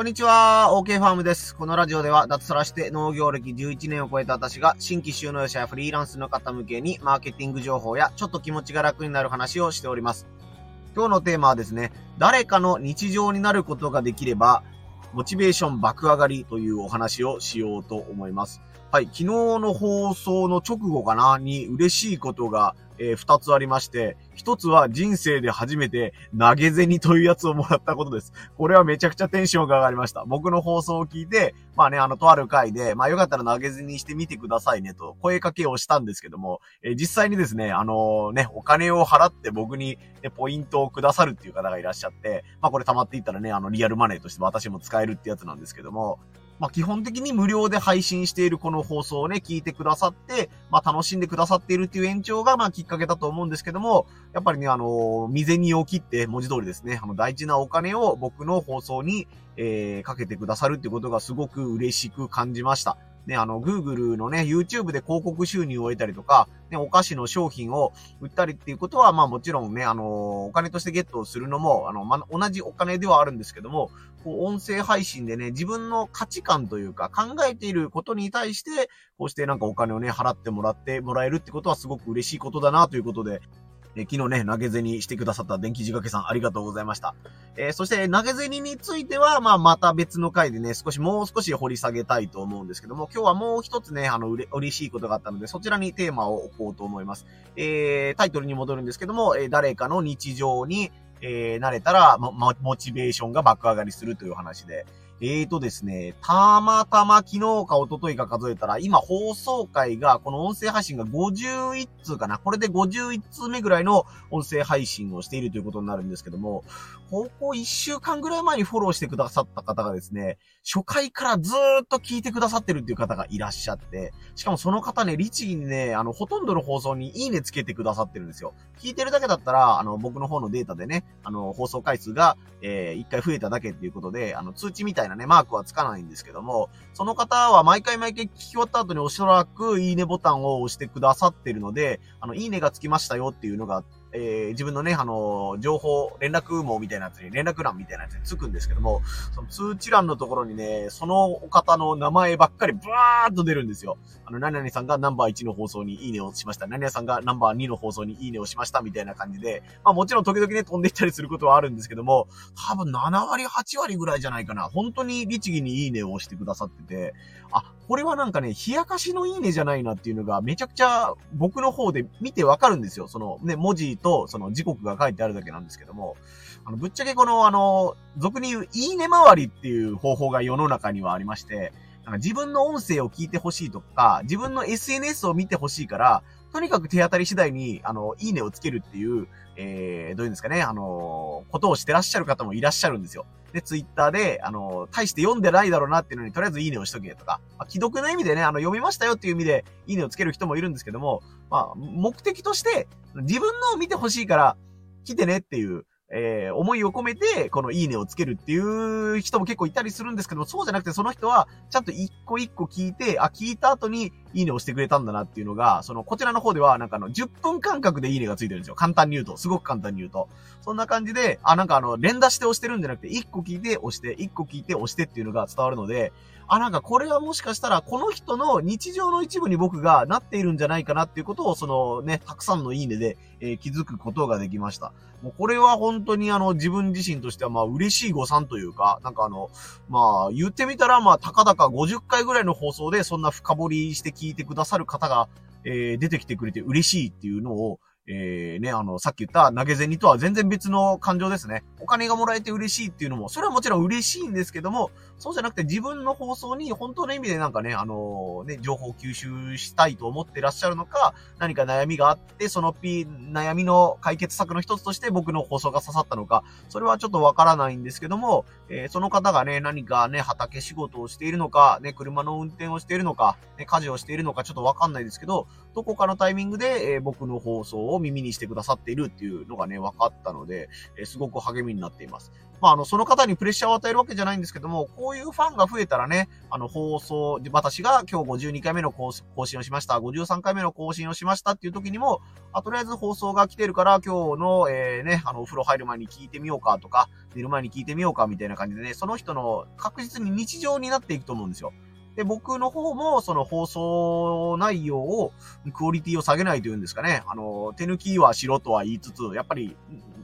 こんにちは、OK ファームです。このラジオでは脱サラして農業歴11年を超えた私が新規収納者やフリーランスの方向けにマーケティング情報やちょっと気持ちが楽になる話をしております。今日のテーマはですね、誰かの日常になることができれば、モチベーション爆上がりというお話をしようと思います。はい、昨日の放送の直後かなに嬉しいことがえー、二つありまして、一つは人生で初めて投げ銭というやつをもらったことです。これはめちゃくちゃテンションが上がりました。僕の放送を聞いて、まあね、あの、とある回で、まあよかったら投げ銭してみてくださいねと声かけをしたんですけども、えー、実際にですね、あのー、ね、お金を払って僕に、ね、ポイントをくださるっていう方がいらっしゃって、まあこれ溜まっていったらね、あの、リアルマネーとして私も使えるってやつなんですけども、まあ、基本的に無料で配信しているこの放送をね、聞いてくださって、まあ、楽しんでくださっているっていう延長が、まあ、きっかけだと思うんですけども、やっぱりね、あの、未然にを切って、文字通りですね、あの、大事なお金を僕の放送に、えー、かけてくださるっていうことがすごく嬉しく感じました。ね、あの、Google のね、YouTube で広告収入を得たりとか、ね、お菓子の商品を売ったりっていうことは、まあもちろんね、あの、お金としてゲットをするのも、あの、ま、同じお金ではあるんですけども、こう、音声配信でね、自分の価値観というか、考えていることに対して、こうしてなんかお金をね、払ってもらってもらえるってことはすごく嬉しいことだなということで、え昨日ね、投げ銭してくださった電気仕掛けさんありがとうございました。え、そして投げ銭については、まあまた別の回でね、少しもう少し掘り下げたいと思うんですけども、今日はもう一つね、あの、うれ、嬉しいことがあったので、そちらにテーマを置こうと思います。えー、タイトルに戻るんですけども、え、誰かの日常に、えー、慣れたら、ま、モチベーションが爆上がりするという話で、えーとですね、たまたま昨日か一昨日か数えたら、今放送回が、この音声配信が51通かな。これで51通目ぐらいの音声配信をしているということになるんですけども、ここ1週間ぐらい前にフォローしてくださった方がですね、初回からずーっと聞いてくださってるっていう方がいらっしゃって、しかもその方ね、律儀にね、あの、ほとんどの放送にいいねつけてくださってるんですよ。聞いてるだけだったら、あの、僕の方のデータでね、あの、放送回数が、えー、1回増えただけっていうことで、あの、通知みたいなね、マークはつかないんですけども、その方は毎回毎回聞き終わった後におそらくいいねボタンを押してくださってるので、あの、いいねがつきましたよっていうのがあってえー、自分のね、あの、情報、連絡網みたいなやつに、連絡欄みたいなやつにつくんですけども、その通知欄のところにね、そのお方の名前ばっかりブワーっと出るんですよ。あの、何々さんがナンバー1の放送にいいねをしました。何々さんがナンバー2の放送にいいねをしました。みたいな感じで、まあもちろん時々ね、飛んでいったりすることはあるんですけども、多分7割、8割ぐらいじゃないかな。本当に律儀にいいねを押してくださってて、あ、これはなんかね、冷やかしのいいねじゃないなっていうのがめちゃくちゃ僕の方で見てわかるんですよ。そのね、文字とその時刻が書いてあるだけなんですけども、あの、ぶっちゃけこのあの、俗に言ういいね回りっていう方法が世の中にはありまして、なんか自分の音声を聞いてほしいとか、自分の SNS を見てほしいから、とにかく手当たり次第に、あの、いいねをつけるっていう、えー、どういうんですかね、あの、ことをしてらっしゃる方もいらっしゃるんですよ。で、ツイッターで、あの、大して読んでないだろうなっていうのに、とりあえずいいねをしとけとか、まあ、既読な意味でね、あの、読みましたよっていう意味で、いいねをつける人もいるんですけども、まあ、目的として、自分のを見てほしいから、来てねっていう、えー、思いを込めて、このいいねをつけるっていう人も結構いたりするんですけど、そうじゃなくてその人は、ちゃんと一個一個聞いて、あ、聞いた後にいいねをしてくれたんだなっていうのが、その、こちらの方では、なんかあの、10分間隔でいいねがついてるんですよ。簡単に言うと。すごく簡単に言うと。そんな感じで、あ、なんかあの、連打して押してるんじゃなくて、1個聞いて押して、1個聞いて押してっていうのが伝わるので、あ、なんかこれはもしかしたら、この人の日常の一部に僕がなっているんじゃないかなっていうことを、そのね、たくさんのいいねで、えー、気づくことができました。もうこれは本当にあの、自分自身としてはまあ嬉しい誤算というか、なんかあの、まあ、言ってみたらまあ、たかだか50回ぐらいの放送でそんな深掘りして聞いてくださる方が、えー、出てきてくれて嬉しいっていうのを、えー、ね、あの、さっき言った投げ銭とは全然別の感情ですね。お金がもらえて嬉しいっていうのも、それはもちろん嬉しいんですけども、そうじゃなくて自分の放送に本当の意味でなんかね、あのー、ね、情報を吸収したいと思ってらっしゃるのか、何か悩みがあって、そのピ悩みの解決策の一つとして僕の放送が刺さったのか、それはちょっとわからないんですけども、えー、その方がね、何かね、畑仕事をしているのか、ね、車の運転をしているのか、ね、家事をしているのか、ちょっとわかんないですけど、どこかのタイミングで、えー、僕の放送を耳にしてくださっているっていうのがね、分かったので、え、すごく励みになっています。まあ、あの、その方にプレッシャーを与えるわけじゃないんですけども、こういうファンが増えたらね、あの、放送、私が今日52回目の更新をしました、53回目の更新をしましたっていう時にも、あとりあえず放送が来てるから、今日の、えー、ね、あの、お風呂入る前に聞いてみようかとか、寝る前に聞いてみようかみたいな感じでね、その人の確実に日常になっていくと思うんですよ。で、僕の方も、その放送内容を、クオリティを下げないというんですかね。あの、手抜きはしろとは言いつつ、やっぱり、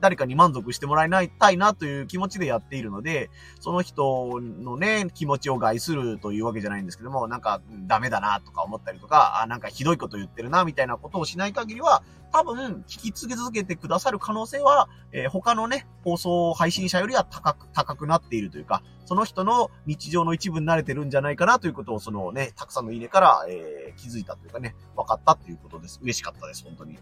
誰かに満足してもらいないたいなという気持ちでやっているので、その人のね、気持ちを害するというわけじゃないんですけども、なんかダメだなとか思ったりとか、あ、なんかひどいこと言ってるなみたいなことをしない限りは、多分聞き続けてくださる可能性は、えー、他のね、放送配信者よりは高く、高くなっているというか、その人の日常の一部になれてるんじゃないかなということを、そのね、たくさんのいいねから、えー、気づいたというかね、分かったっていうことです。嬉しかったです、本当に。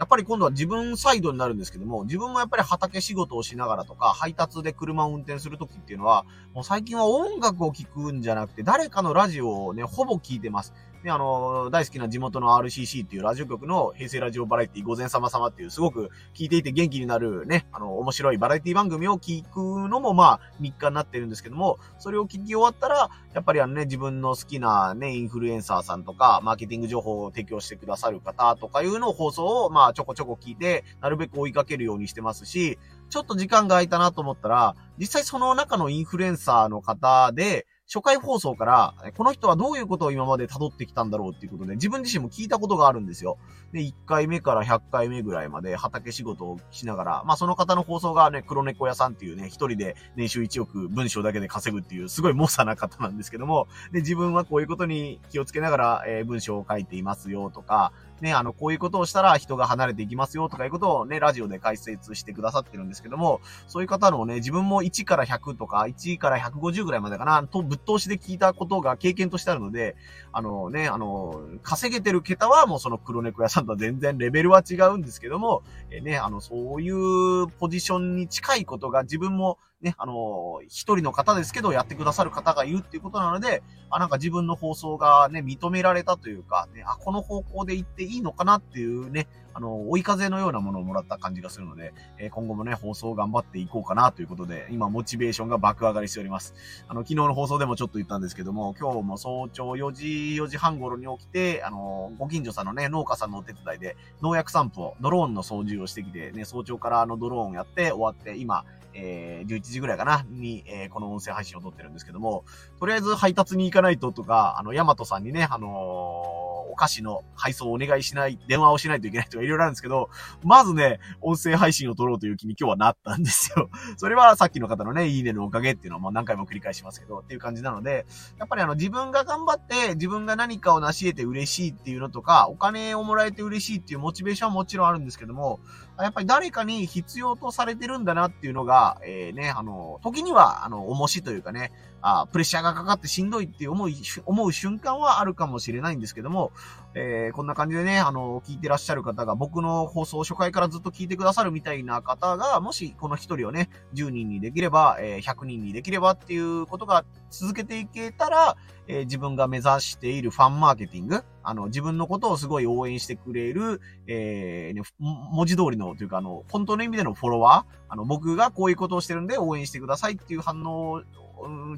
やっぱり今度は自分サイドになるんですけども、自分もやっぱり畑仕事をしながらとか、配達で車を運転するときっていうのは、もう最近は音楽を聴くんじゃなくて、誰かのラジオをね、ほぼ聴いてます。ね、あの、大好きな地元の RCC っていうラジオ局の平成ラジオバラエティ午前様様っていうすごく聞いていて元気になるね、あの、面白いバラエティ番組を聞くのもまあ日課になってるんですけども、それを聞き終わったら、やっぱりあのね、自分の好きなね、インフルエンサーさんとか、マーケティング情報を提供してくださる方とかいうのを放送をまあちょこちょこ聞いて、なるべく追いかけるようにしてますし、ちょっと時間が空いたなと思ったら、実際その中のインフルエンサーの方で、初回放送から、この人はどういうことを今まで辿ってきたんだろうっていうことで、自分自身も聞いたことがあるんですよ。で、1回目から100回目ぐらいまで畑仕事をしながら、まあその方の放送がね、黒猫屋さんっていうね、一人で年収1億文章だけで稼ぐっていう、すごい猛者な方なんですけども、で、自分はこういうことに気をつけながら、えー、文章を書いていますよとか、ね、あの、こういうことをしたら人が離れていきますよとかいうことをね、ラジオで解説してくださってるんですけども、そういう方のね、自分も1から100とか、1から150ぐらいまでかな、とぶっ通しで聞いたことが経験としてあるので、あのね、あの、稼げてる桁はもうその黒猫屋さんとは全然レベルは違うんですけども、えね、あの、そういうポジションに近いことが自分もね、あの、一人の方ですけど、やってくださる方がいるっていうことなので、あ、なんか自分の放送がね、認められたというか、ね、あ、この方向で行っていいのかなっていうね、あの、追い風のようなものをもらった感じがするので、えー、今後もね、放送頑張っていこうかなということで、今、モチベーションが爆上がりしております。あの、昨日の放送でもちょっと言ったんですけども、今日も早朝4時、4時半頃に起きて、あの、ご近所さんのね、農家さんのお手伝いで、農薬散布を、ドローンの操縦をしてきて、ね、早朝からあのドローンをやって終わって、今、えー、11時ぐらいかな、に、えー、この音声配信を撮ってるんですけども、とりあえず配達に行かないととか、あの、ヤマトさんにね、あのーお菓子の配送をお願いしない、電話をしないといけないとかいろいろあるんですけど、まずね、音声配信を撮ろうという気に今日はなったんですよ。それはさっきの方のね、いいねのおかげっていうのはもう何回も繰り返しますけど、っていう感じなので、やっぱりあの自分が頑張って自分が何かを成し得て嬉しいっていうのとか、お金をもらえて嬉しいっていうモチベーションはもちろんあるんですけども、やっぱり誰かに必要とされてるんだなっていうのが、えー、ね、あの、時には、あの、重しというかね、あプレッシャーがかかってしんどいって思う、思う瞬間はあるかもしれないんですけども、えー、こんな感じでね、あの、聞いてらっしゃる方が、僕の放送初回からずっと聞いてくださるみたいな方が、もしこの一人をね、10人にできれば、えー、100人にできればっていうことが続けていけたら、えー、自分が目指しているファンマーケティング、あの、自分のことをすごい応援してくれる、えー、ね、文字通りの、というか、あの、本当の意味でのフォロワー、あの、僕がこういうことをしてるんで応援してくださいっていう反応うん、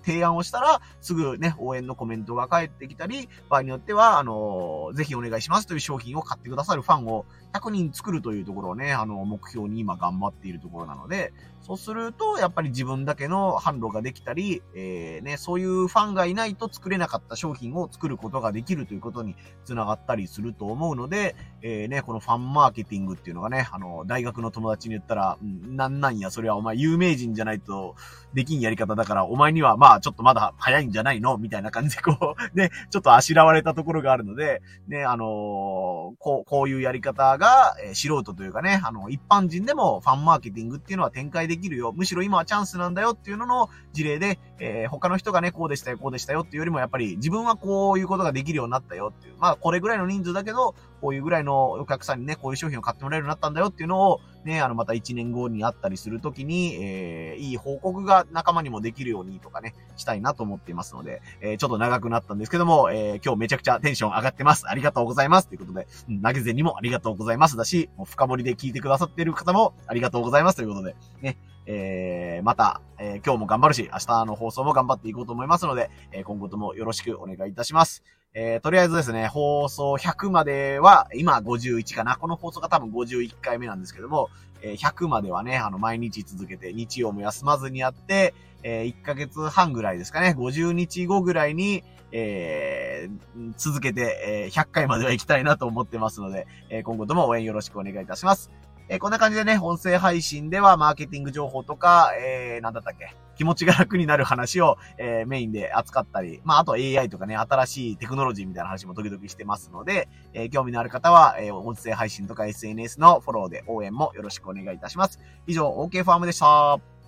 提案をしたら、すぐね、応援のコメントが返ってきたり、場合によっては、あのー、ぜひお願いしますという商品を買ってくださるファンを100人作るというところをね、あの、目標に今頑張っているところなので、そうすると、やっぱり自分だけの販路ができたり、えー、ね、そういうファンがいないと作れなかった商品を作ることができるということにつながったりすると思うので、えー、ね、このファンマーケティングっていうのがね、あの、大学の友達に言ったら、うん、なんなんや、それはお前有名人じゃないとできんやり方だから、お前にはまあちょっとまだ早いんじゃないのみたいな感じでこう、ね、ちょっとあしらわれたところがあるので、ね、あのー、こう、こういうやり方が、えー、素人というかね、あの、一般人でもファンマーケティングっていうのは展開でできるよ。むしろ今はチャンスなんだよっていうのの事例で、えー、他の人がね、こうでしたよ、こうでしたよっていうよりもやっぱり自分はこういうことができるようになったよっていう。まあ、これぐらいの人数だけど、こういうぐらいのお客さんにね、こういう商品を買ってもらえるようになったんだよっていうのを、ね、あの、また1年後にあったりするときに、えー、いい報告が仲間にもできるようにとかね、したいなと思っていますので、えー、ちょっと長くなったんですけども、えー、今日めちゃくちゃテンション上がってます。ありがとうございます。ということで、うん、投げ銭にもありがとうございますだし、もう深掘りで聞いてくださっている方もありがとうございますということで、ね、えー、また、えー、今日も頑張るし、明日の放送も頑張っていこうと思いますので、えー、今後ともよろしくお願いいたします。えー、とりあえずですね、放送100までは、今51かな。この放送が多分51回目なんですけども、えー、100まではね、あの、毎日続けて、日曜も休まずにやって、えー、1ヶ月半ぐらいですかね、50日後ぐらいに、えー、続けて、え、100回までは行きたいなと思ってますので、え、今後とも応援よろしくお願いいたします。えー、こんな感じでね、音声配信ではマーケティング情報とか、えー、なんだったっけ、気持ちが楽になる話を、えー、メインで扱ったり、まあ、あと AI とかね、新しいテクノロジーみたいな話も時々してますので、えー、興味のある方は、えー、音声配信とか SNS のフォローで応援もよろしくお願いいたします。以上、OK ファームでした。